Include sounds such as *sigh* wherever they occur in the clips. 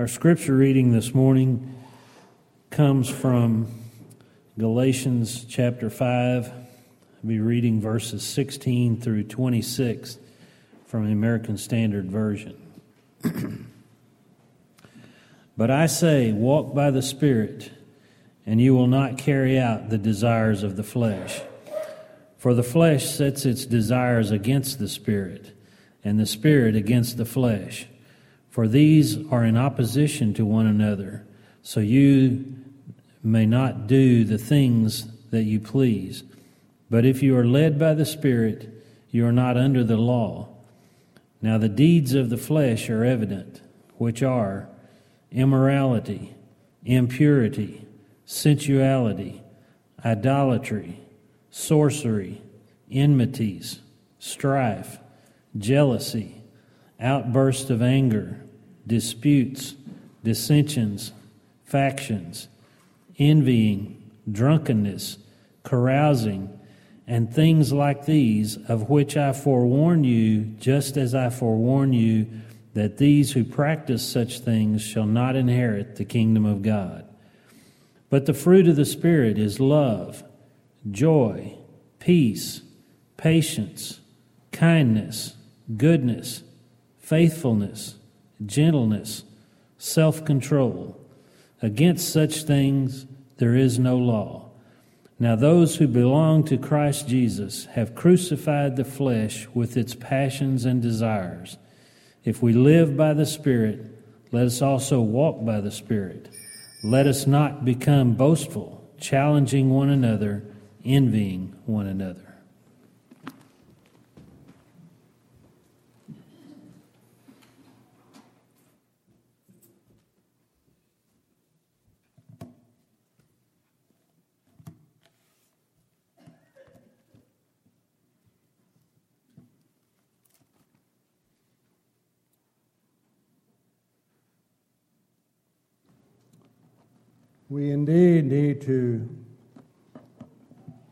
Our scripture reading this morning comes from Galatians chapter 5. I'll be reading verses 16 through 26 from the American Standard Version. *clears throat* but I say, walk by the Spirit, and you will not carry out the desires of the flesh. For the flesh sets its desires against the Spirit, and the Spirit against the flesh. For these are in opposition to one another, so you may not do the things that you please. But if you are led by the Spirit, you are not under the law. Now the deeds of the flesh are evident, which are immorality, impurity, sensuality, idolatry sorcery, enmities, strife, jealousy, outbursts of anger, disputes, dissensions, factions, envying, drunkenness, carousing, and things like these, of which I forewarn you, just as I forewarn you, that these who practice such things shall not inherit the kingdom of God. But the fruit of the Spirit is love joy, peace, patience, kindness, goodness, faithfulness, gentleness, self control. Against such things there is no law. Now, those who belong to Christ Jesus have crucified the flesh with its passions and desires. If we live by the Spirit, let us also walk by the Spirit. Let us not become boastful, challenging one another envying one another. We indeed need to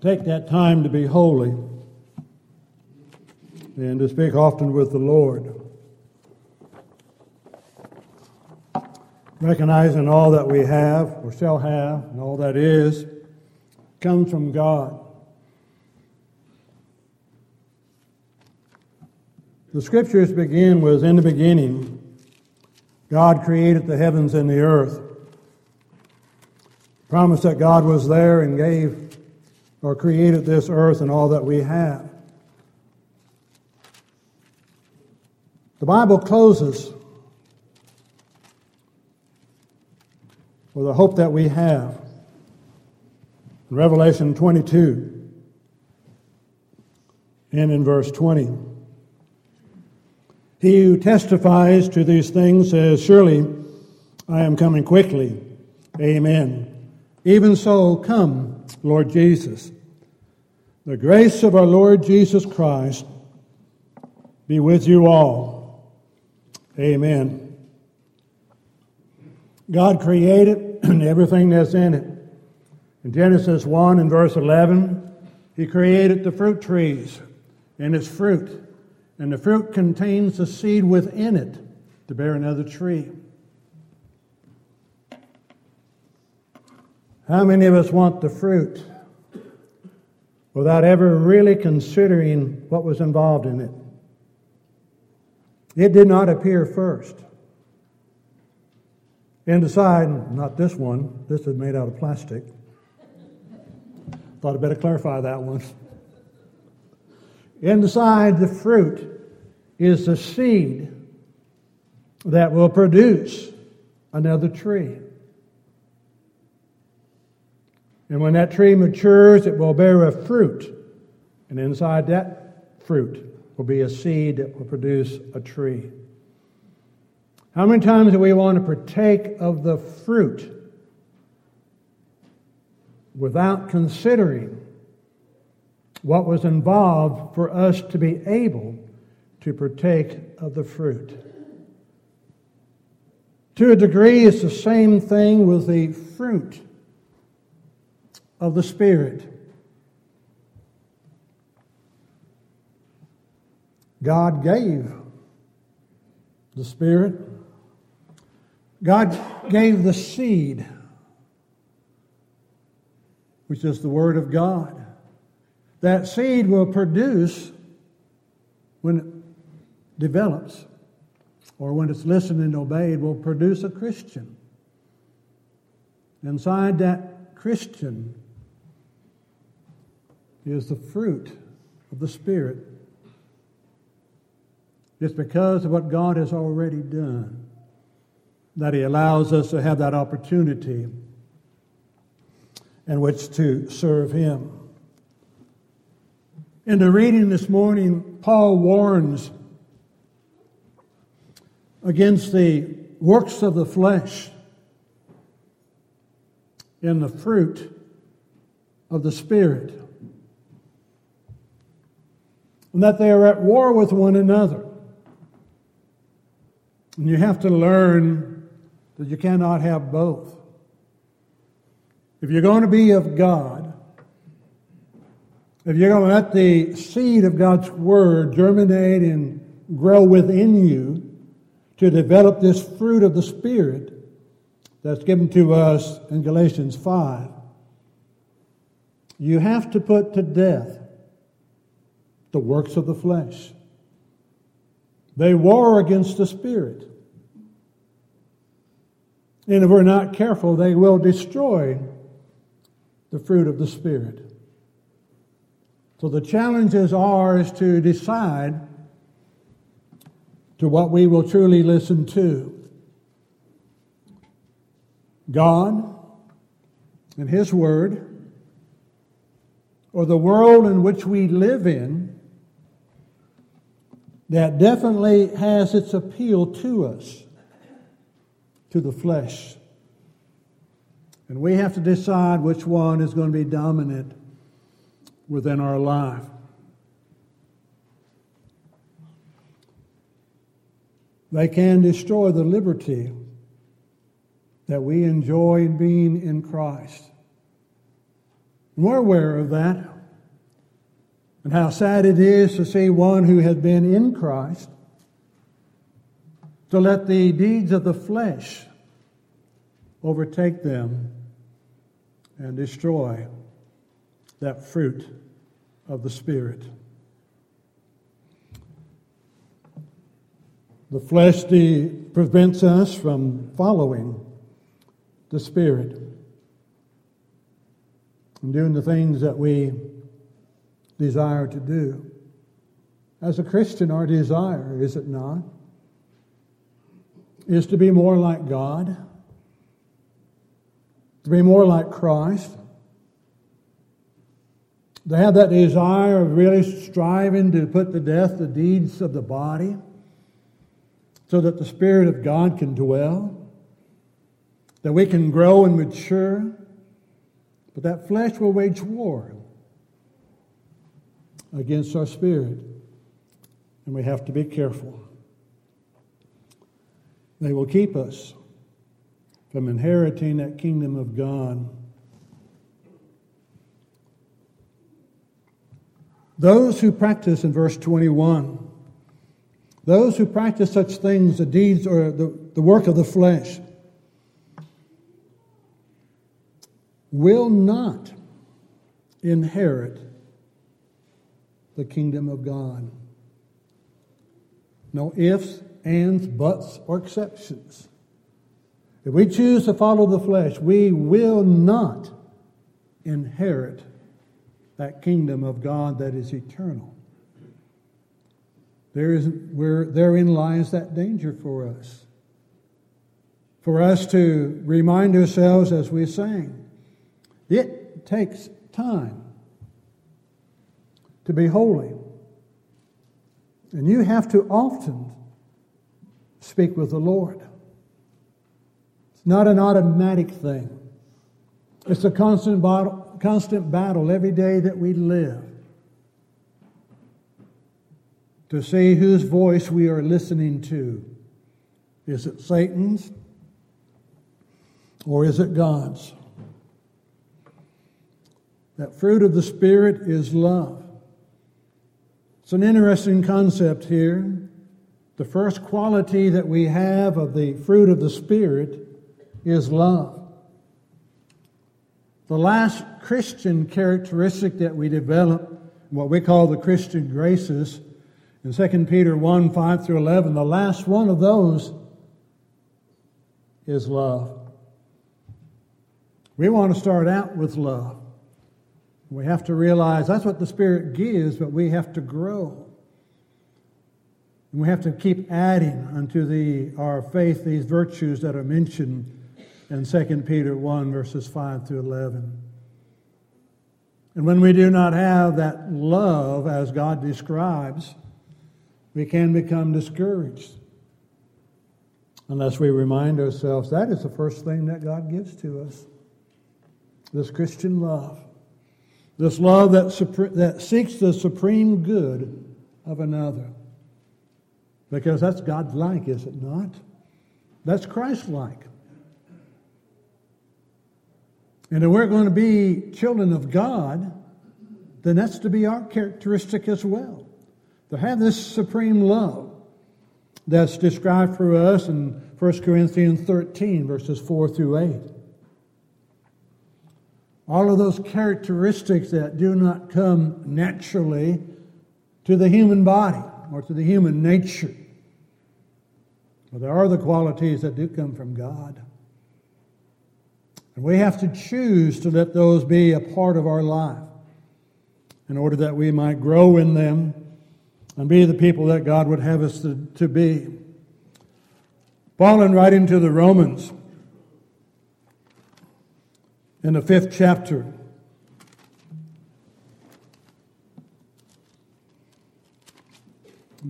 take that time to be holy and to speak often with the Lord. Recognizing all that we have or shall have and all that is comes from God. The scriptures begin with In the beginning, God created the heavens and the earth. Promised that God was there and gave or created this earth and all that we have. The Bible closes with the hope that we have. In Revelation 22 and in verse 20. He who testifies to these things says, Surely I am coming quickly. Amen. Even so, come, Lord Jesus. The grace of our Lord Jesus Christ be with you all. Amen. God created *clears throat* everything that's in it. In Genesis 1 and verse 11, He created the fruit trees and its fruit, and the fruit contains the seed within it to bear another tree. How many of us want the fruit without ever really considering what was involved in it? It did not appear first. Decide, not this one, this is made out of plastic. Thought I'd better clarify that one. Inside the fruit is the seed that will produce another tree. And when that tree matures, it will bear a fruit. And inside that fruit will be a seed that will produce a tree. How many times do we want to partake of the fruit without considering what was involved for us to be able to partake of the fruit? To a degree, it's the same thing with the fruit of the Spirit. God gave the Spirit, God gave the seed, which is the Word of God. That seed will produce when it develops or when it's listened and obeyed, will produce a Christian. Inside that Christian is the fruit of the Spirit. It's because of what God has already done that He allows us to have that opportunity in which to serve Him. In the reading this morning, Paul warns against the works of the flesh in the fruit of the Spirit, and that they are at war with one another. And you have to learn that you cannot have both. If you're going to be of God, if you're going to let the seed of God's Word germinate and grow within you to develop this fruit of the Spirit that's given to us in Galatians 5, you have to put to death the works of the flesh. They war against the Spirit. And if we're not careful, they will destroy the fruit of the Spirit. So the challenge is ours to decide to what we will truly listen to. God and His Word, or the world in which we live in, that definitely has its appeal to us, to the flesh. And we have to decide which one is going to be dominant within our life. They can destroy the liberty that we enjoy in being in Christ. We're aware of that. And how sad it is to see one who has been in Christ to let the deeds of the flesh overtake them and destroy that fruit of the Spirit. The flesh de- prevents us from following the Spirit and doing the things that we desire to do. As a Christian, our desire, is it not, is to be more like God, to be more like Christ, to have that desire of really striving to put to death the deeds of the body so that the Spirit of God can dwell, that we can grow and mature. But that flesh will wage war against our spirit, and we have to be careful. They will keep us from inheriting that kingdom of God. Those who practice in verse 21 those who practice such things, the deeds or the, the work of the flesh, will not inherit the kingdom of God. No ifs, ands, buts, or exceptions. If we choose to follow the flesh, we will not inherit that kingdom of God that is eternal. There is, where, therein lies that danger for us. For us to remind ourselves as we sang, it takes time to be holy. And you have to often speak with the Lord. It's not an automatic thing. It's a constant battle, constant battle every day that we live to see whose voice we are listening to. Is it Satan's or is it God's? That fruit of the Spirit is love. It's an interesting concept here. the first quality that we have of the fruit of the Spirit is love. The last Christian characteristic that we develop, what we call the Christian graces, in 2 Peter 1 5 through 11, the last one of those is love. We want to start out with love. We have to realize that's what the Spirit gives, but we have to grow. And we have to keep adding unto the, our faith these virtues that are mentioned in 2 Peter 1, verses 5 through 11. And when we do not have that love as God describes, we can become discouraged. Unless we remind ourselves that is the first thing that God gives to us this Christian love. This love that, that seeks the supreme good of another. Because that's God like, is it not? That's Christ like. And if we're going to be children of God, then that's to be our characteristic as well. To have this supreme love that's described for us in 1 Corinthians 13, verses 4 through 8. All of those characteristics that do not come naturally to the human body or to the human nature. But there are the qualities that do come from God. And we have to choose to let those be a part of our life in order that we might grow in them and be the people that God would have us to, to be. Paul, in writing to the Romans in the fifth chapter,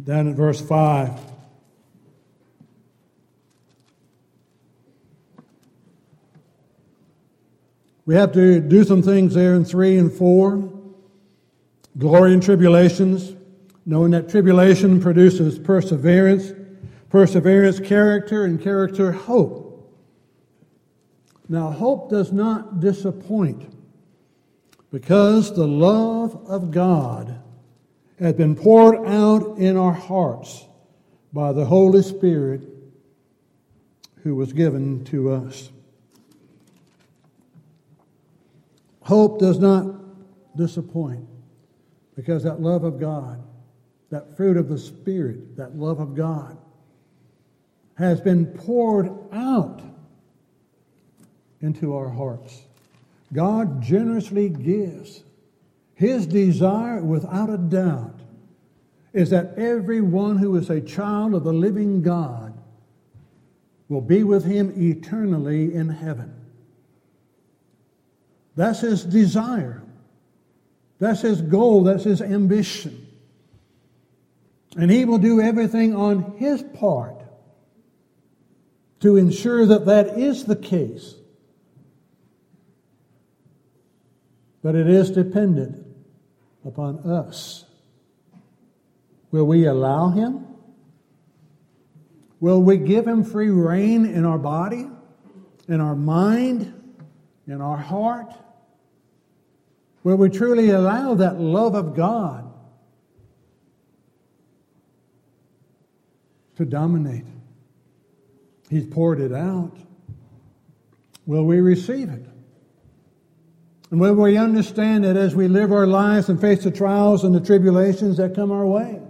down at verse 5. We have to do some things there in 3 and 4. Glory in tribulations, knowing that tribulation produces perseverance, perseverance, character, and character, hope. Now, hope does not disappoint because the love of God has been poured out in our hearts by the Holy Spirit who was given to us. Hope does not disappoint because that love of God, that fruit of the Spirit, that love of God, has been poured out into our hearts. God generously gives. His desire, without a doubt, is that everyone who is a child of the living God will be with Him eternally in heaven. That's his desire. That's his goal. That's his ambition. And he will do everything on his part to ensure that that is the case. But it is dependent upon us. Will we allow him? Will we give him free rein in our body, in our mind, in our heart? Will we truly allow that love of God to dominate. He's poured it out. Will we receive it? And when we understand that as we live our lives and face the trials and the tribulations that come our way,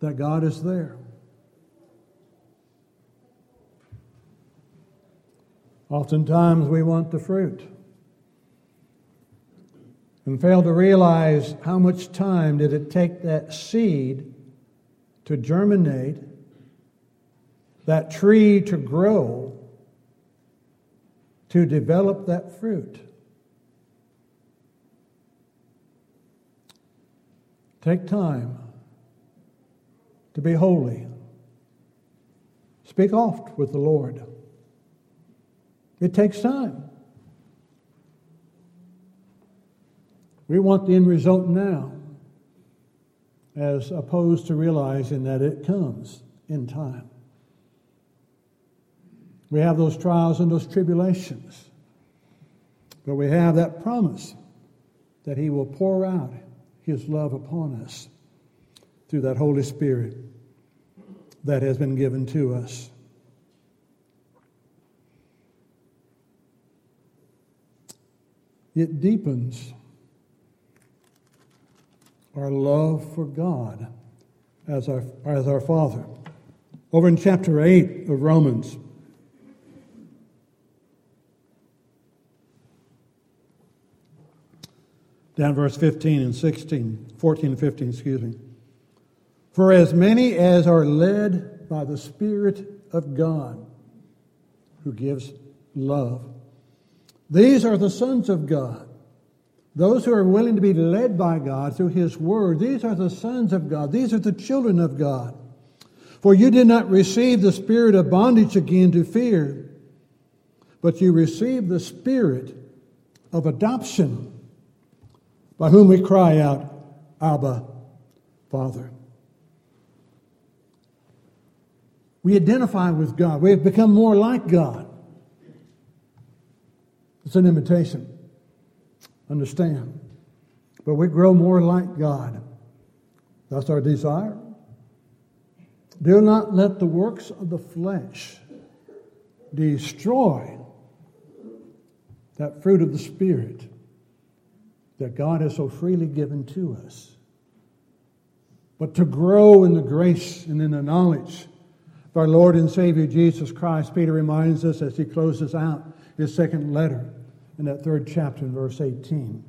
that God is there? Oftentimes we want the fruit and fail to realize how much time did it take that seed to germinate, that tree to grow, to develop that fruit. Take time to be holy. Speak oft with the Lord. It takes time. We want the end result now, as opposed to realizing that it comes in time. We have those trials and those tribulations, but we have that promise that He will pour out His love upon us. through that Holy Spirit that has been given to us. It deepens our love for God as our, as our Father. Over in chapter 8 of Romans, down verse 15 and 16, 14 and 15, excuse me. For as many as are led by the Spirit of God, who gives love, these are the sons of God. Those who are willing to be led by God through His Word, these are the sons of God. These are the children of God. For you did not receive the spirit of bondage again to fear, but you received the spirit of adoption, by whom we cry out, Abba, Father. We identify with God. We have become more like God. It's an imitation. Understand. But we grow more like God. That's our desire. Do not let the works of the flesh destroy that fruit of the Spirit that God has so freely given to us. But to grow in the grace and in the knowledge of our Lord and Savior Jesus Christ, Peter reminds us as he closes out his second letter in that third chapter in verse 18.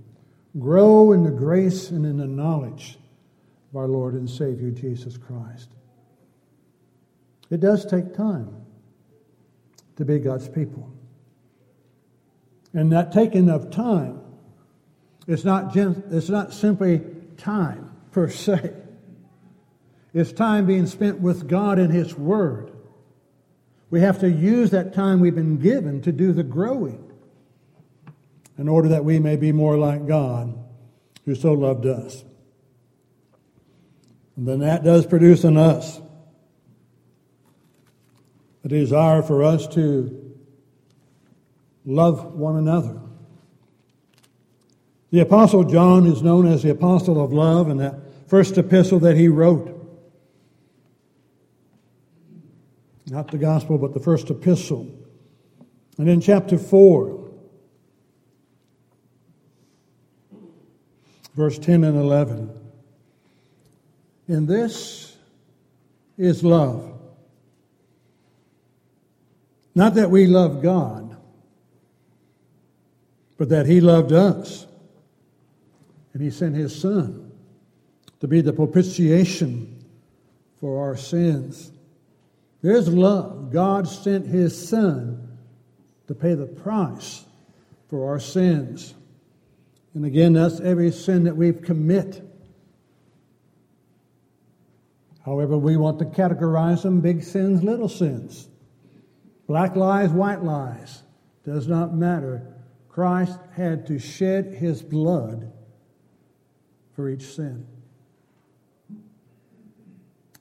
Grow in the grace and in the knowledge of our Lord and Savior Jesus Christ. It does take time to be God's people. And that taking of time is not, it's not simply time per se. It's time being spent with God and His Word. We have to use that time we've been given to do the growing in order that we may be more like God who so loved us. And then that does produce in us a desire for us to love one another. The Apostle John is known as the Apostle of Love in that first epistle that he wrote. Not the gospel, but the first epistle. And in chapter 4, verse 10 and 11, in this is love not that we love God, but that He loved us. And He sent His Son to be the propitiation for our sins. There's love. God sent His Son to pay the price for our sins. And again, that's every sin that we've commit. However, we want to categorize them big sins, little sins. Black lies, white lies, does not matter. Christ had to shed his blood for each sin.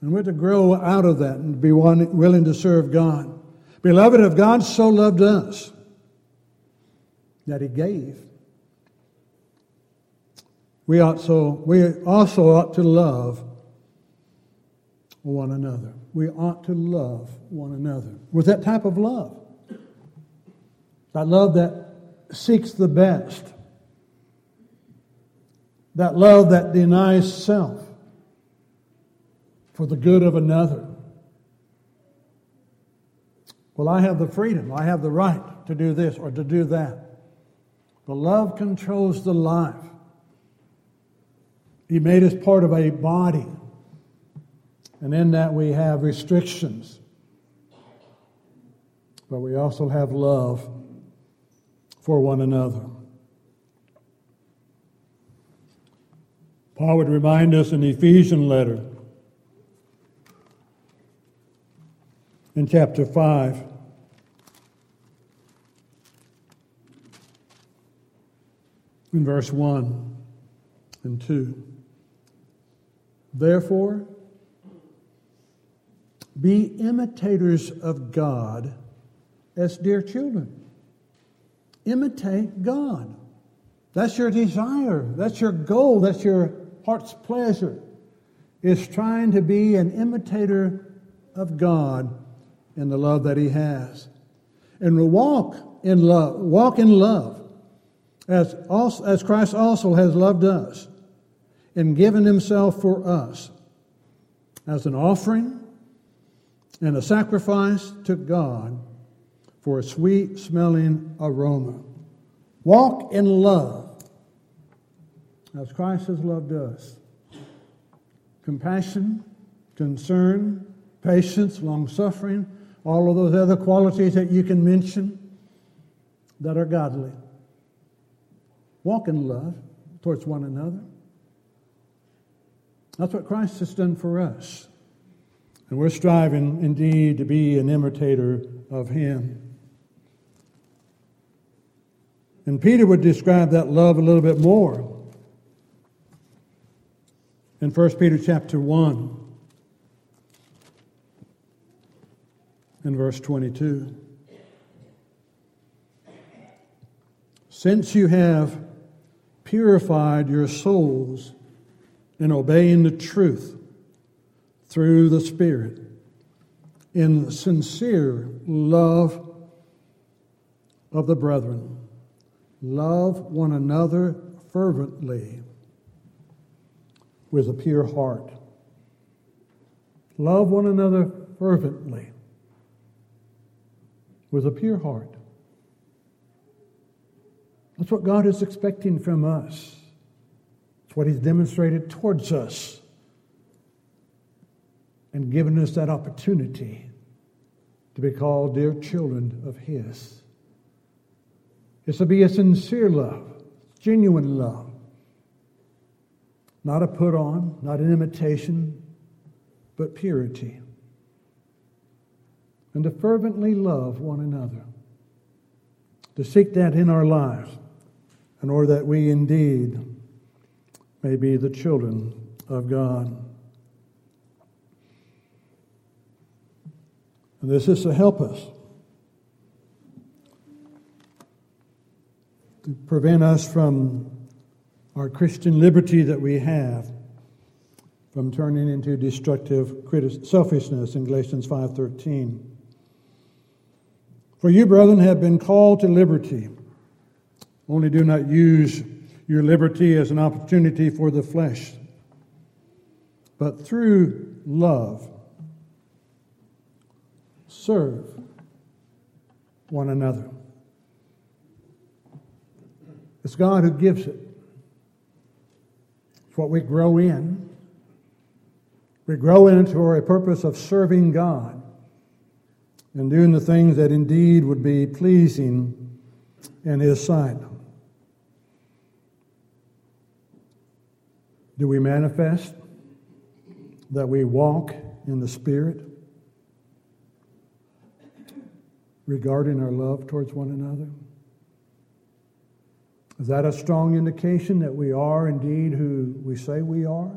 And we're to grow out of that and be one, willing to serve God. Beloved, if God so loved us that he gave, we, ought so, we also ought to love one another. We ought to love one another with that type of love. That love that seeks the best. That love that denies self for the good of another. Well, I have the freedom, I have the right to do this or to do that. But love controls the life. He made us part of a body. And in that we have restrictions. But we also have love for one another. Paul would remind us in the Ephesian letter in chapter 5. In verse 1 and 2. Therefore, be imitators of God as dear children. Imitate God. That's your desire. That's your goal. That's your heart's pleasure. is trying to be an imitator of God in the love that he has. And walk in love, walk in love, as, also, as Christ also has loved us and given himself for us as an offering and a sacrifice to God for a sweet smelling aroma. Walk in love as Christ has loved us. Compassion, concern, patience, long suffering, all of those other qualities that you can mention that are godly. Walk in love towards one another. That's what Christ has done for us. And we're striving indeed to be an imitator of Him. And Peter would describe that love a little bit more in 1 Peter chapter 1 and verse 22. Since you have purified your souls in obeying the truth through the Spirit, in sincere love of the brethren, love one another fervently with a pure heart. Love one another fervently with a pure heart. That's what God is expecting from us. It's what He's demonstrated towards us and given us that opportunity to be called dear children of His. It's to be a sincere love, genuine love, not a put on, not an imitation, but purity. And to fervently love one another. To seek that in our lives in order that we indeed may be the children of God. And this is to help us, to prevent us from our Christian liberty that we have from turning into destructive selfishness in Galatians 5:13. For you, brethren, have been called to liberty. Only do not use your liberty as an opportunity for the flesh, but through love, serve one another. It's God who gives it. It's what we grow in. We grow into for a purpose of serving God and doing the things that indeed would be pleasing in His sight. Do we manifest that we walk in the Spirit regarding our love towards one another? Is that a strong indication that we are indeed who we say we are?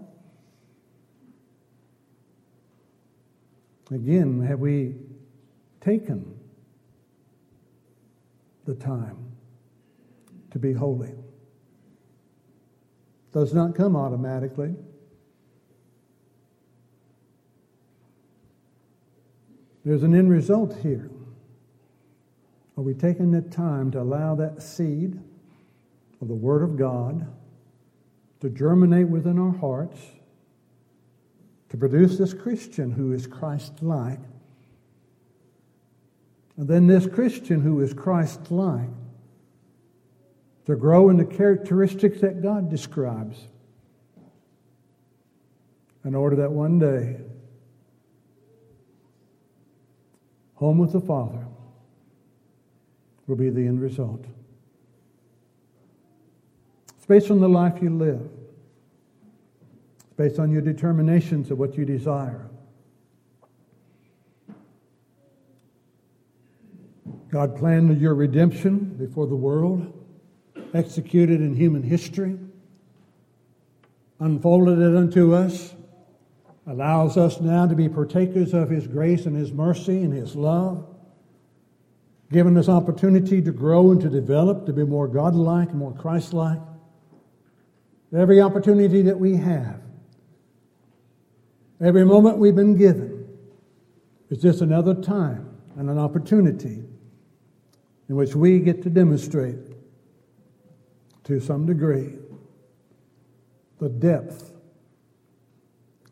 Again, have we taken the time to be holy? Does not come automatically. There's an end result here. Are we taking the time to allow that seed of the Word of God to germinate within our hearts, to produce this Christian who is Christ like? And then this Christian who is Christ like to grow in the characteristics that God describes in order that one day, home with the Father will be the end result. It's based on the life you live. It's based on your determinations of what you desire. God planned your redemption before the world executed in human history, unfolded it unto us, allows us now to be partakers of His grace and His mercy and His love, given us opportunity to grow and to develop, to be more godlike more Christ-like. Every opportunity that we have Every moment we've been given is just another time and an opportunity in which we get to demonstrate to some degree the depth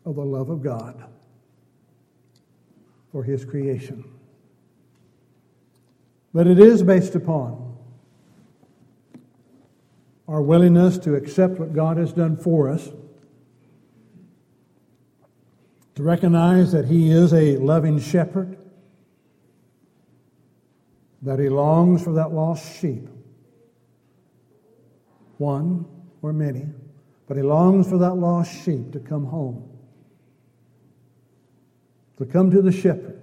of the love of God for His creation. But it is based upon our willingness to accept what God has done for us, to recognize that He is a loving shepherd, that He longs for that lost sheep, one or many, but He longs for that lost sheep to come home, to come to the shepherd,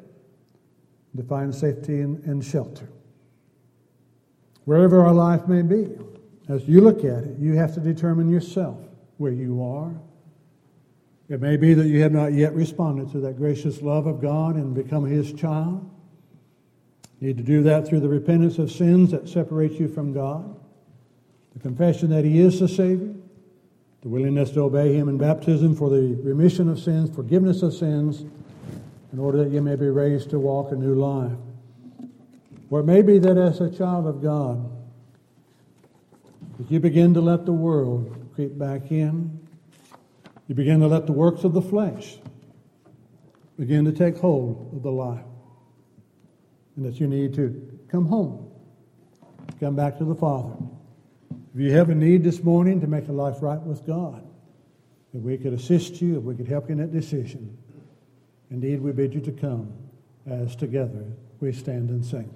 to find safety and, shelter. Wherever our life may be. As you look at it, you have to determine yourself where you are. It may be that you have not yet responded to that gracious love of God and become His child. You need to do that through the repentance of sins that separate you from God, the confession that He is the Savior, the willingness to obey Him in baptism for the remission of sins, forgiveness of sins, in order that you may be raised to walk a new life. Or it may be that as a child of God, if you begin to let the world creep back in, you begin to let the works of the flesh begin to take hold of the life. And that you need to come home, come back to the Father. If you have a need this morning to make a life right with God, if we could assist you, if we could help you in that decision, indeed we bid you to come as together we stand and sing.